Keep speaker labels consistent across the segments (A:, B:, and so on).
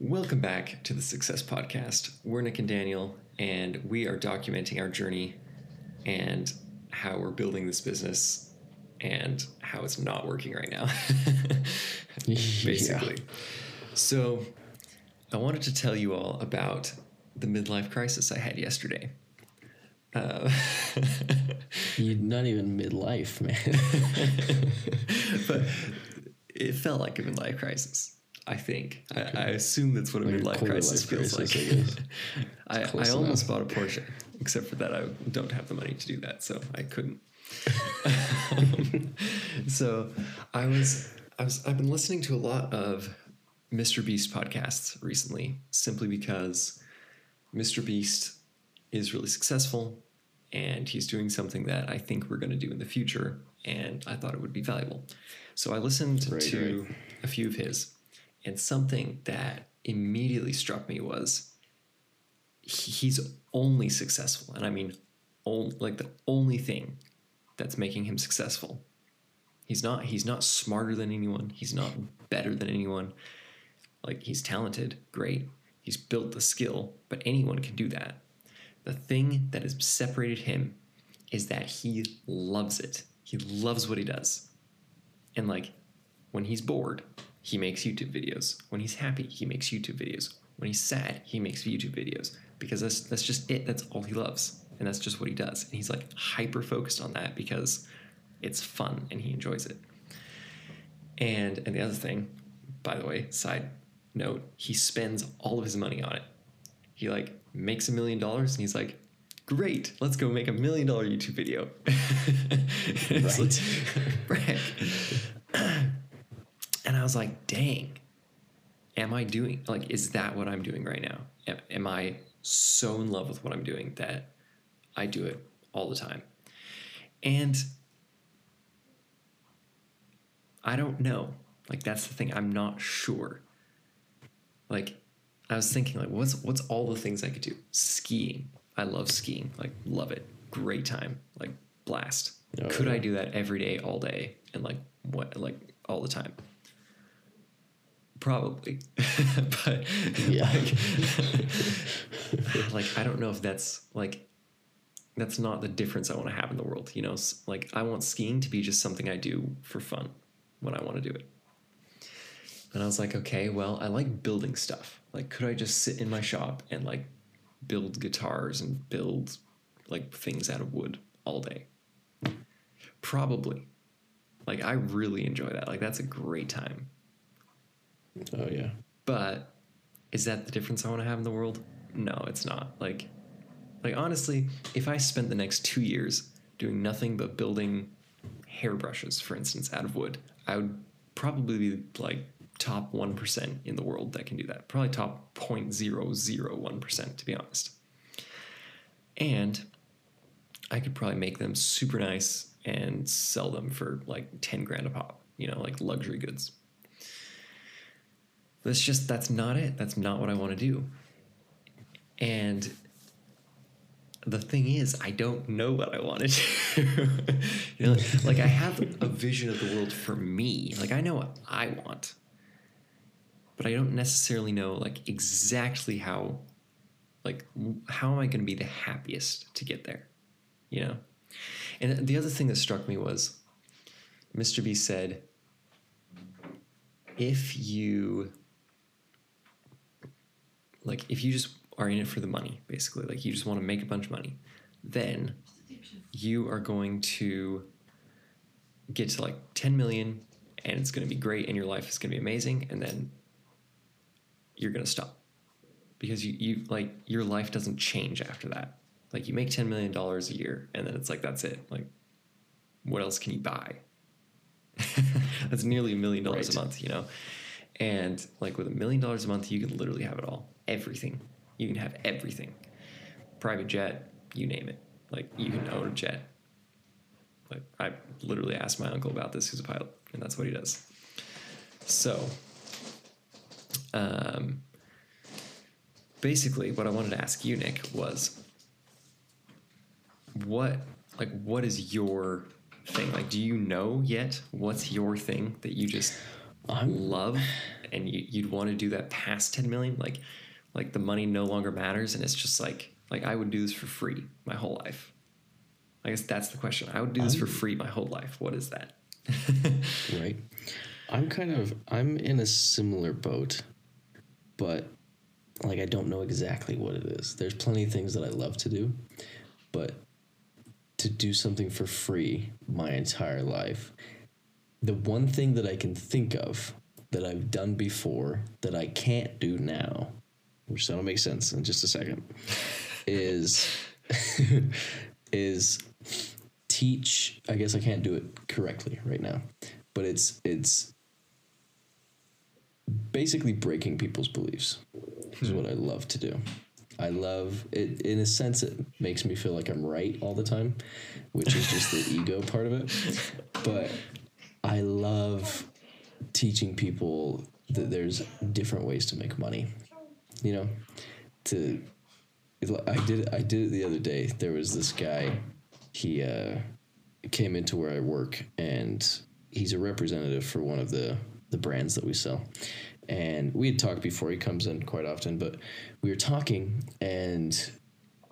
A: Welcome back to the Success Podcast. We're Nick and Daniel, and we are documenting our journey and how we're building this business and how it's not working right now. Basically. So, I wanted to tell you all about the midlife crisis I had yesterday. Uh,
B: You're not even midlife, man.
A: but it felt like a midlife crisis. I think. I, I assume that's what a
B: Like
A: midlife crisis
B: life
A: feels
B: crisis,
A: like.
B: I
A: I, I almost bought a Porsche, except for that I don't have the money to do that, so I couldn't. so I was I was I've been listening to a lot of Mr. Beast podcasts recently, simply because Mr. Beast is really successful and he's doing something that I think we're going to do in the future, and I thought it would be valuable. So I listened
B: Right,
A: to
B: right.
A: a few of his, and something that immediately struck me was he's only successful, and I mean, on, like the only thing that's making him successful. He's not he's not smarter than anyone. He's not better than anyone. Like he's talented, great. He's built the skill, but anyone can do that. The thing that has separated him is that he loves it. He loves what he does. And like when he's bored, he makes YouTube videos. When he's happy, he makes YouTube videos. When he's sad, he makes YouTube videos because that's that's just it. That's all he loves. And that's just what he does. And he's like hyper focused on that because it's fun and he enjoys it. And and the other thing, by the way, side note, he spends all of his money on it. He like makes a million dollars and he's like, great, let's go make a million dollar YouTube video. Brag. and I was like, dang, am I doing like is that what I'm doing right now? Am, am I so in love with what I'm doing that I do it all the time? And I don't know. Like that's the thing. I'm not sure. Like I was thinking like what's what's all the things I could do? Skiing. I love skiing. Like love it. Great time. Like blast.
B: Oh,
A: could
B: yeah.
A: I do that every day all day and like what like all the time? Probably. but
B: Yeah.
A: like like I don't know if that's like that's not the difference I want to have in the world. You know, like I want skiing to be just something I do for fun when I want to do it. And I was like, okay, well, I like building stuff. Like, could I just sit in my shop and like build guitars and build like things out of wood all day? Probably. Like, I really enjoy that. Like, that's a great time.
B: Oh yeah.
A: But is that the difference I want to have in the world? No, it's not. Like, like honestly, if I spent the next two years doing nothing but building hairbrushes, for instance, out of wood, I would probably be like top one percent in the world that can do that. Probably top 0.001 percent, to be honest. And I could probably make them super nice and sell them for like 10 grand a pop, you know, like luxury goods. That's just that's not it. That's not what I want to do. And the thing is, I don't know what I want to do. you know, like I have a vision of the world for me. Like I know what I want, but I don't necessarily know like exactly how. Like how am I going to be the happiest to get there? You know. And the other thing that struck me was, Mr. B said, if you like if you just are in it for the money basically like you just want to make a bunch of money then you are going to get to like 10 million and it's going to be great and your life is going to be amazing and then you're going to stop. Because you, you like your life doesn't change after that. Like you make 10 million dollars a year and then it's like that's it. Like what else can you buy? That's nearly a million dollars
B: Right.
A: a month you know and like with a million dollars a month you can literally have it all. Everything. You can have everything. Private jet you name it. Like you can own a jet. Like i literally asked my uncle about this. Who's a pilot and that's what he does. So um basically what i wanted to ask you nick was what like what is your thing? Like do you know yet what's your thing that you just love and you, you'd want to do that past 10 million like like the money no longer matters and it's just like like i would do this for free my whole life i guess that's the question i would do this for free my whole life what is that
B: right. I'm kind of I'm in a similar boat, but like I don't know exactly what it is. There's plenty of things that I love to do, but to do something for free my entire life, the one thing that I can think of that I've done before that I can't do now, which that'll make sense in just a second, is is teach i guess i can't do it correctly right now but it's it's basically breaking people's beliefs is what i love to do. I love it in a sense it makes me feel like i'm right all the time which is just the ego part of it but i love teaching people that there's different ways to make money you know to I did I did it the other day. There was this guy. He uh, came into where I work, and he's a representative for one of the the brands that we sell. And we had talked before. He comes in quite often, but we were talking, and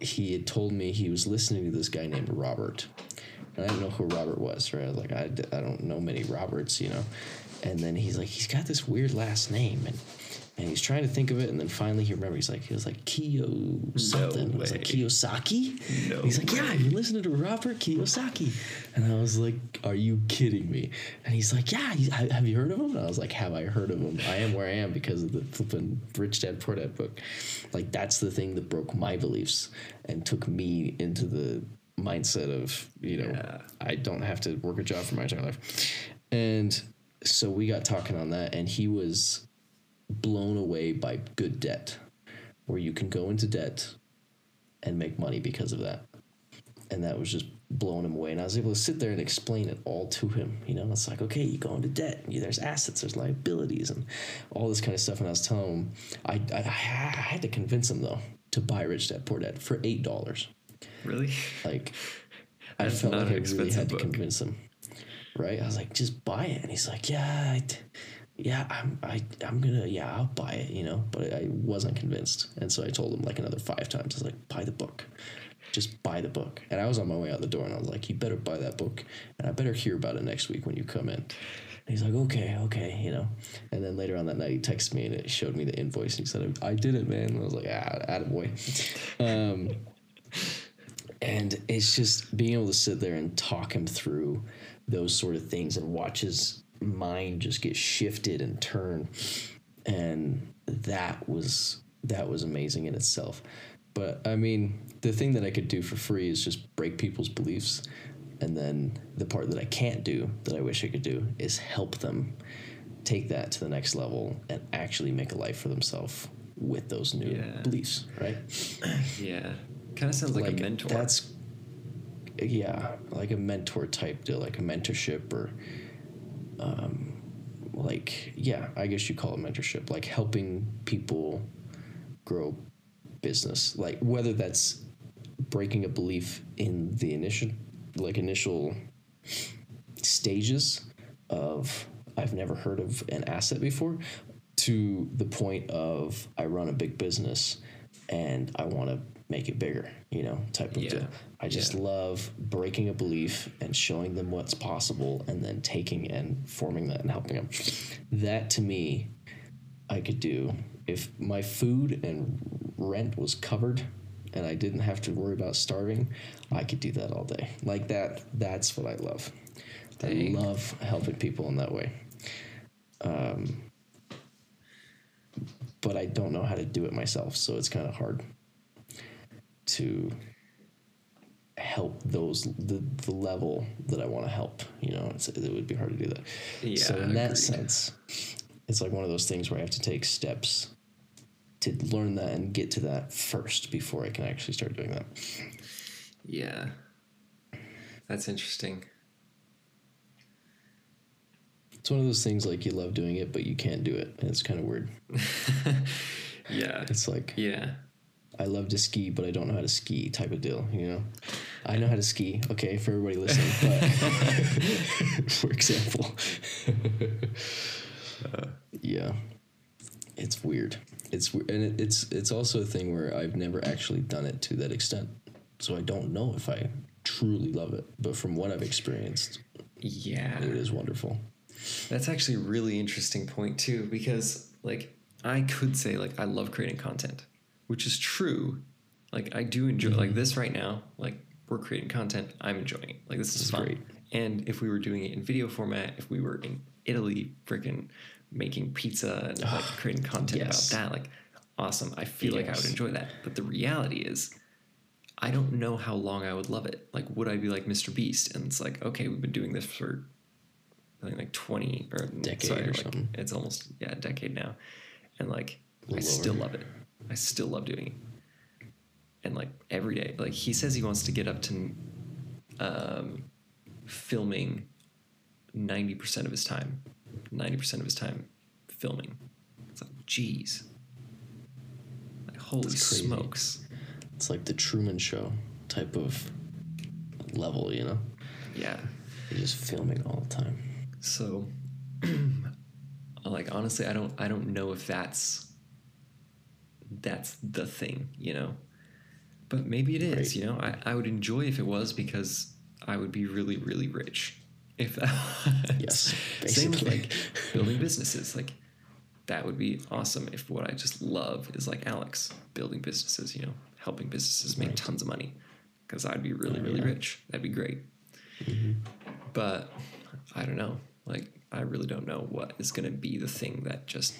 B: he had told me he was listening to this guy named Robert. And I didn't know who Robert was, right? I was like, I, I don't know many Roberts, you know? And then he's like, he's got this weird last name. And and he's trying to think of it, and then finally he remembers. He's like, he was like Kiyo something. I was like. Kiyosaki.
A: No
B: He's like, yeah, you're listening to Robert Kiyosaki, and I was like, are you kidding me? And he's like, yeah, he- ha- have you heard of him? And I was like, have I heard of him? I am where I am because of the flipping Rich Dad Poor Dad book. Like that's the thing that broke my beliefs and took me into the mindset of you know
A: Yeah.
B: I don't have to work a job for my entire life, and so we got talking on that, and he was blown away by good debt, where you can go into debt and make money because of that. And that was just blowing him away. And I was able to sit there and explain it all to him. You know, it's like, okay, you go into debt. You, there's assets, there's liabilities, and all this kind of stuff. And I was telling him, I, I, I had to convince him, though, to buy Rich Dad Poor Dad for $8.
A: Really
B: Like, I felt like I really had to convince him. Right? I was like, just buy it. And he's like, yeah, I yeah, I'm, I, I'm gonna, yeah, I'll buy it, you know. But I wasn't convinced, and so I told him like another five times. I was like, buy the book, just buy the book. And I was on my way out the door, and I was like, you better buy that book, and I better hear about it next week when you come in. And he's like, okay, okay, you know. And then later on that night, he texted me and it showed me the invoice, and he said, I did it, man. And I was like, ah, attaboy. Um, and it's just being able to sit there and talk him through those sort of things and watch his mind just get shifted and turn. And that was that was amazing in itself. But i mean the thing that i could do for free is just break people's beliefs. And then the part that i can't do that i wish i could do is help them take that to the next level and actually make a life for themselves with those new
A: Yeah.
B: beliefs right?
A: Yeah kind of sounds like, a mentor
B: that's yeah, like a mentor type deal, like a mentorship or um like yeah, I guess you call it mentorship, like helping people grow business. Like whether that's breaking a belief in the initial like initial stages of I've never heard of an asset before to the point of I run a big business and I want to make it bigger, you know, type of
A: Yeah.
B: deal. I just
A: Yeah.
B: love breaking a belief and showing them what's possible and then taking and forming that and helping them. That to me, I could do if my food and rent was covered and I didn't have to worry about starving, I could do that all day. Like that, that's what I love.
A: Dang.
B: I love helping people in that way. Um, but I don't know how to do it myself, so it's kind of hard to help those the, the level that I want to help. You know, it's, it would be hard to do that.
A: Yeah, so
B: in that sense, it's like one of those things where I have to take steps to learn that and get to that first before I can actually start doing that.
A: yeah that's interesting
B: It's one of those things like you love doing it, but you can't do it, and it's kind of weird.
A: yeah
B: It's like
A: yeah
B: I love to ski, but I don't know how to ski type of deal, you know? I know how to ski, okay, for everybody listening, but for example. yeah, it's weird. It's we- and it, it's it's also a thing where I've never actually done it to that extent, so I don't know if I truly love it. But from what I've experienced,
A: Yeah.
B: it is wonderful.
A: That's actually a really interesting point too, because like I could say like I love creating content, which is true. Like I do enjoy like mm-hmm. this right now. Like we're creating content, I'm enjoying it. Like this is
B: It's
A: fun.
B: great.
A: And if we were doing it in video format, if we were in Italy, freaking making pizza and like creating content
B: Yes.
A: about that, like awesome. I feel like I would enjoy that. But the reality is, I don't know how long I would love it. Like, would I be like Mr. Beast? And it's like, okay, we've been doing this for I think like 20 or mm,
B: Decade
A: sorry,
B: or
A: like,
B: something.
A: It's almost yeah, a decade now. And like I still love it. I still love doing it. And like every day, like he says he wants to get up to um, filming 90% of his time. 90% of his time filming. It's like, geez. Like, holy smokes.
B: It's like the Truman Show type of level, you know.
A: Yeah.
B: You're just filming all the time.
A: So, like honestly, I don't I don't know if that's that's the thing, you know. But maybe it is,
B: Right.
A: you know. I, I would enjoy if it was because I would be really really rich. If that
B: Yes,
A: same with like building businesses, like that would be awesome if what I just love is like Alex building businesses, you know, helping businesses make
B: Right.
A: tons of money because I'd be really
B: Oh,
A: really
B: yeah.
A: rich. That'd be great mm-hmm. but I don't know. Like, I really don't know what is going to be the thing that just,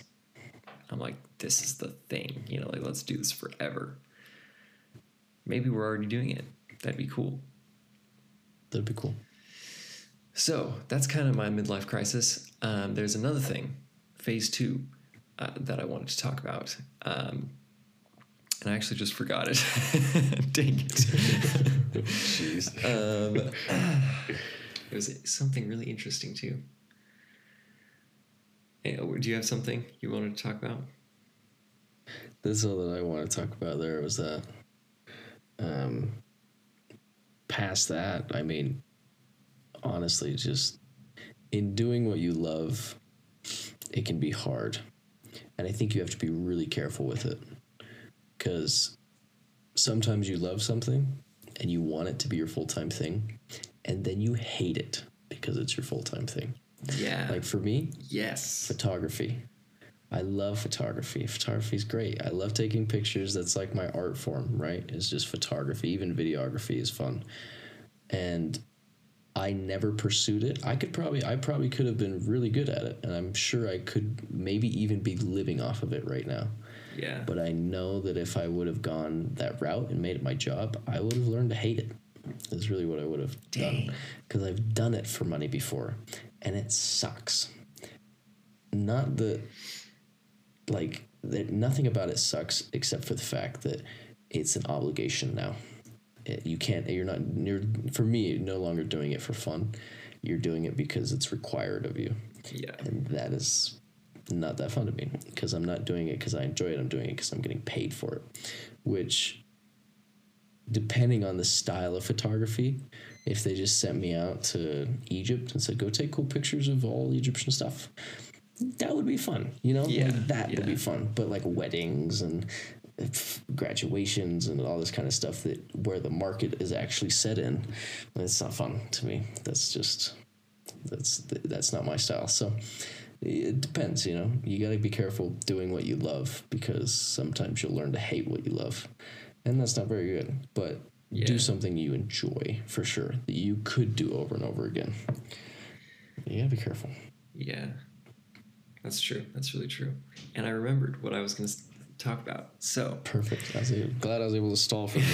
A: I'm like, this is the thing, you know, like, let's do this forever. Maybe we're already doing it. That'd be cool.
B: That'd be cool.
A: So that's kind of my midlife crisis. Um, there's another thing, phase two, uh, that I wanted to talk about. Um, and I actually just forgot it. Dang it.
B: Jeez.
A: Um, it was something really interesting too. Hey, do you have something you wanted to talk about?
B: This is all that I want to talk about there was that. Um, past that, I mean, honestly, just in doing what you love, it can be hard. And I think you have to be really careful with it. Because sometimes you love something and you want it to be your full time thing, and then you hate it because it's your full time thing.
A: Yeah.
B: Like for me,
A: yes.
B: photography. I love photography. Photography is great. I love taking pictures. That's like my art form, right? It's just photography. Even videography is fun. And I never pursued it. I could probably, I probably could have been really good at it. And I'm sure I could maybe even be living off of it right now.
A: Yeah.
B: But I know that if I would have gone that route and made it my job, I would have learned to hate it. Is really what I would have
A: Dang.
B: done. Because I've done it for money before, and it sucks. Not the like that. Nothing about it sucks except for the fact that it's an obligation now. It, you can't. You're not. You're for me. You're no longer doing it for fun. You're doing it because it's required of you
A: yeah.
B: and that is not that fun to me because I'm not doing it because I enjoy it. I'm doing it because I'm getting paid for it, which, depending on the style of photography, if they just sent me out to Egypt and said, "Go take cool pictures of all Egyptian stuff," that would be fun. You know,
A: Yeah,
B: like, that would be fun. But like weddings and graduations and all this kind of stuff that where the market is actually set in, it's not fun to me. That's just that's that's not my style. So it depends, you know. You got to be careful doing what you love because sometimes you'll learn to hate what you love. And that's not very good. But
A: Yeah.
B: do something you enjoy for sure that you could do over and over again. Yeah, be careful.
A: Yeah. That's true. That's really true. And I remembered what I was going to talk about. So,
B: Perfect. I was able, glad I was able to stall for that.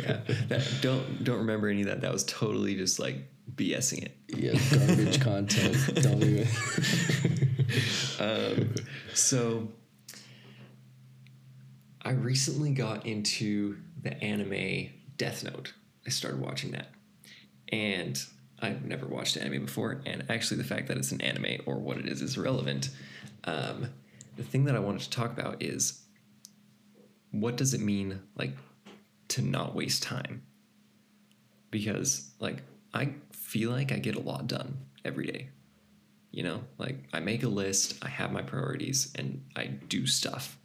A: yeah, that, don't don't remember any of that. That was totally just like BSing it.
B: yeah, garbage content. Don't even.
A: Um, so I recently got into the anime Death Note. I started watching that. And I've never watched anime before. And actually, the fact that it's an anime or what it is is irrelevant. Um, the thing that I wanted to talk about is what does it mean, like, to not waste time? Because, like, I feel like I get a lot done every day. You know, like I make a list, I have my priorities, and I do stuff.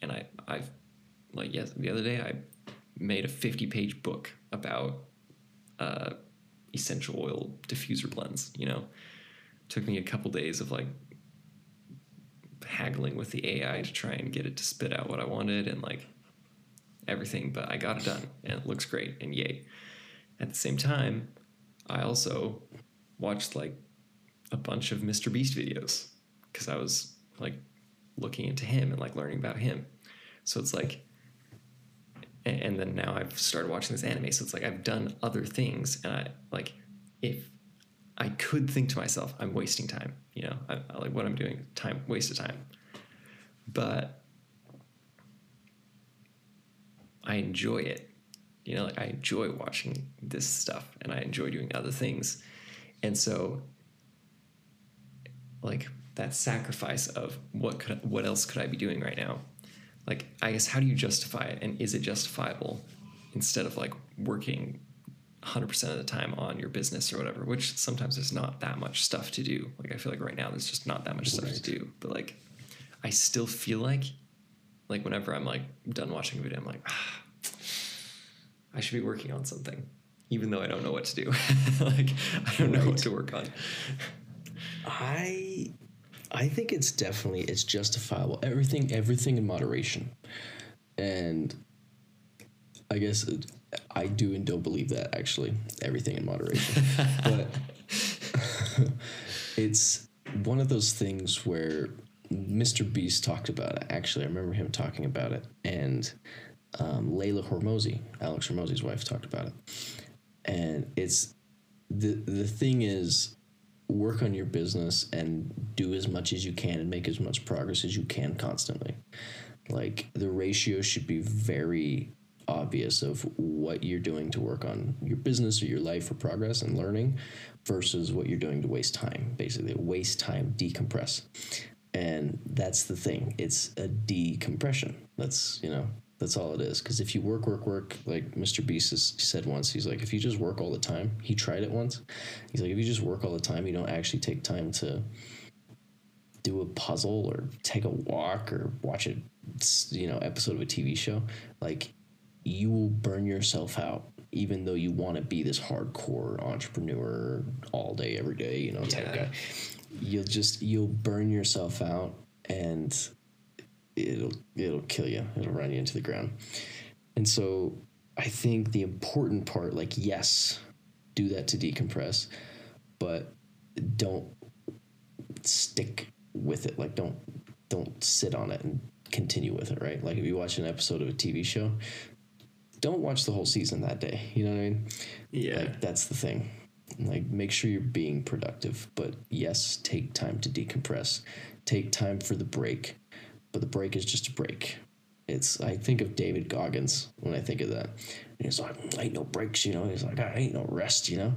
A: And I, I've, like, yes, the other day I made a 50 page book about uh, essential oil diffuser blends, you know. Took me a couple days of like haggling with the AI to try and get it to spit out what I wanted and like everything, but I got it done and it looks great and yay. At the same time, I also watched like a bunch of Mr. Beast videos because I was like looking into him and like learning about him. So it's like, and, then now I've started watching this anime. So it's like I've done other things, and I like if I could think to myself, I'm wasting time. You know, I, I like what I'm doing, time waste of time. But I enjoy it. You know, like I enjoy watching this stuff, and I enjoy doing other things, and so like that sacrifice of what could what else could I be doing right now? Like I guess how do you justify it and is it justifiable instead of like working 100% of the time on your business or whatever, which sometimes there's not that much stuff to do. Like I feel like right now there's just not that much stuff
B: Right.
A: to do, but like I still feel like like whenever I'm like done watching a video I'm like ah, I should be working on something even though I don't know what to do. like I don't know what to work on.
B: I I think it's definitely it's justifiable. Everything everything in moderation. And I guess I do and don't believe that actually. Everything in moderation. but it's one of those things where Mr. Beast talked about it. Actually, I remember him talking about it. And um, Leila Hormozi, Alex Hormozi's wife, talked about it. And it's the the thing is work on your business and do as much as you can and make as much progress as you can constantly. Like the ratio should be very obvious of what you're doing to work on your business or your life or progress and learning versus what you're doing to waste time. Basically, waste time, decompress. And that's the thing. It's a decompression. That's, you know, that's all it is. Because if you work, work, work, like Mr. Beast has said once, he's like, if you just work all the time, he tried it once. He's like, if you just work all the time, you don't actually take time to do a puzzle or take a walk or watch a you know episode of a TV show, like you will burn yourself out. Even though you want to be this hardcore entrepreneur all day, every day, you know, type
A: Yeah.
B: guy, you'll just you'll burn yourself out and it'll it'll kill you. It'll run you into the ground. And so I think the important part, like yes, do that to decompress, but don't stick with it. Like don't don't sit on it and continue with it, right? Like if you watch an episode of a TV show, don't watch the whole season that day. You know what I mean?
A: Yeah.
B: Like that's the thing. Like make sure you're being productive, but yes, take time to decompress. Take time for the break. But the break is just a break. It's I think of David Goggins when I think of that. And he's like, I ain't no breaks, you know. He's like, I ain't no rest, you know.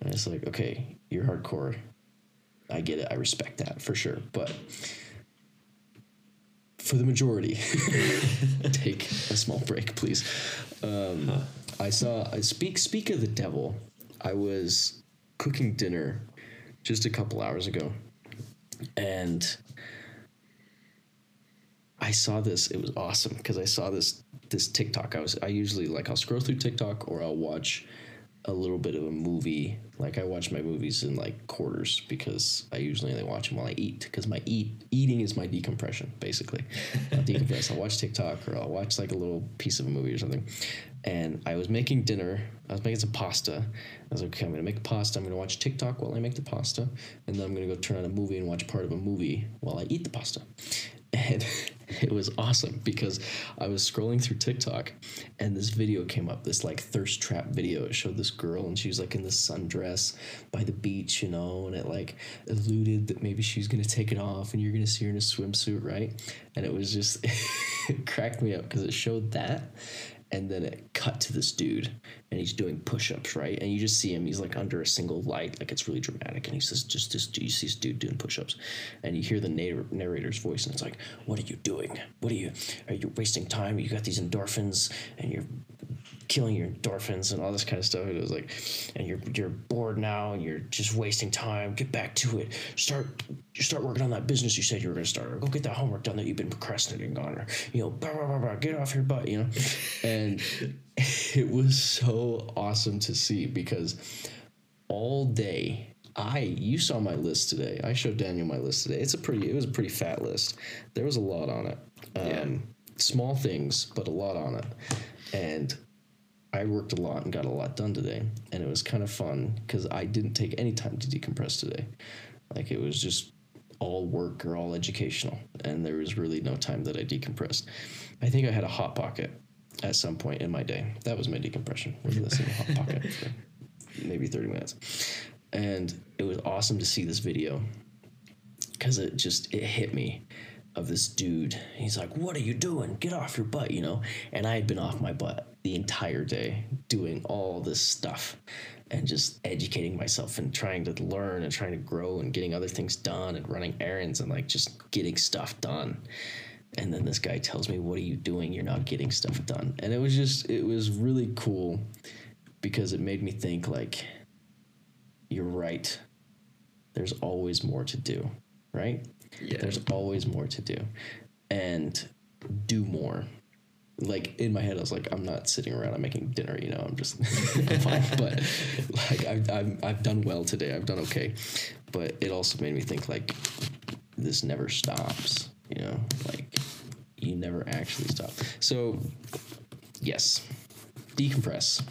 B: And it's like, okay, you're hardcore. I get it. I respect that for sure. But for the majority, take a small break, please. Um, I saw. I speak. Speak of the devil. I was cooking dinner just a couple hours ago, and I saw this. It was awesome because I saw this this TikTok. I was. I usually like I'll scroll through TikTok or I'll watch a little bit of a movie. Like I watch my movies in like quarters because I usually only watch them while I eat because my eat eating is my decompression basically. I'll decompress. I'll watch TikTok or I'll watch like a little piece of a movie or something. And I was making dinner. I was making some pasta. I was like, okay, I'm gonna make pasta. I'm gonna watch TikTok while I make the pasta, and then I'm gonna go turn on a movie and watch part of a movie while I eat the pasta. And it was awesome because I was scrolling through TikTok and this video came up, this like thirst trap video. It showed this girl and she was like in this sundress by the beach, you know, and it like alluded that maybe she was gonna take it off and you're gonna see her in a swimsuit, right? And it was just, it cracked me up because it showed that. And then it cut to this dude and he's doing push ups, right? And you just see him, he's like under a single light, like it's really dramatic. And he says, just this, you see this dude doing push ups. And you hear the narr- narrator's voice and it's like, What are you doing? What are you, are you wasting time? You got these endorphins and you're killing your endorphins and all this kind of stuff. It was like, and you're you're bored now, and you're just wasting time. Get back to it. Start you start working on that business you said you were going to start, or go get that homework done that you've been procrastinating on, or you know, blah, blah, blah, blah, get off your butt, you know. and it was so awesome to see because all day. I you saw my list today. I showed Daniel my list today. It's a pretty it was a pretty fat list. There was a lot on it. Um,
A: Yeah.
B: Small things, but a lot on it. And I worked a lot and got a lot done today, and it was kind of fun because I didn't take any time to decompress today. Like it was just all work or all educational, and there was really no time that I decompressed. I think I had a hot pocket at some point in my day. That was my decompression. Was listening to hot pocket for maybe thirty minutes, and it was awesome to see this video because it just it hit me of this dude. He's like, "What are you doing? Get off your butt," you know. And I had been off my butt the entire day doing all this stuff and just educating myself and trying to learn and trying to grow and getting other things done and running errands and like just getting stuff done. And then this guy tells me, "What are you doing? You're not getting stuff done." And it was just it was really cool because it made me think like you're right. There's always more to do, right?
A: Yeah.
B: There's always more to do. And do more. Like in my head, I was like, I'm not sitting around. I'm making dinner. You know, I'm just I'm fine. But like, I've, I've I've done well today. I've done okay. But it also made me think like, this never stops. You know, like you never actually stop. So, yes, decompress.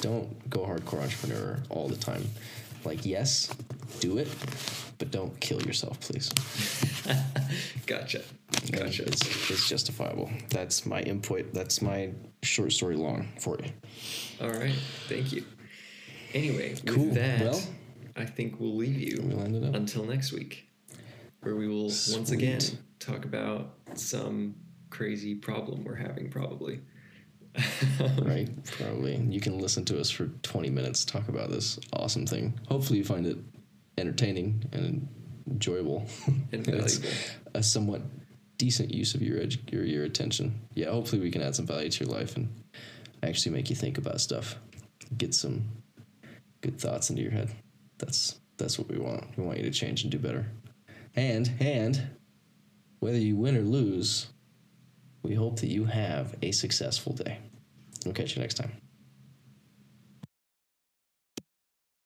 B: Don't go hardcore entrepreneur all the time. Like, yes, do it, but don't kill yourself, please.
A: Gotcha. Gotcha.
B: It's, it's justifiable. That's my input. That's my short story long for you.
A: All right. Thank you. Anyway,
B: Cool.
A: with that,
B: Well-
A: I think we'll leave you
B: We'll end it up.
A: until next week, where we will once again talk about some crazy problem we're having, probably.
B: Right? Probably. You can listen to us for 20 minutes talk about this awesome thing. Hopefully, you find it entertaining and enjoyable.
A: And
B: It's a somewhat decent use of your, edu- your your attention. Yeah, hopefully, we can add some value to your life and actually make you think about stuff. Get some good thoughts into your head. That's that's what we want. We want you to change and do better. And and whether you win or lose, we hope that you have a successful day. We'll catch you next time.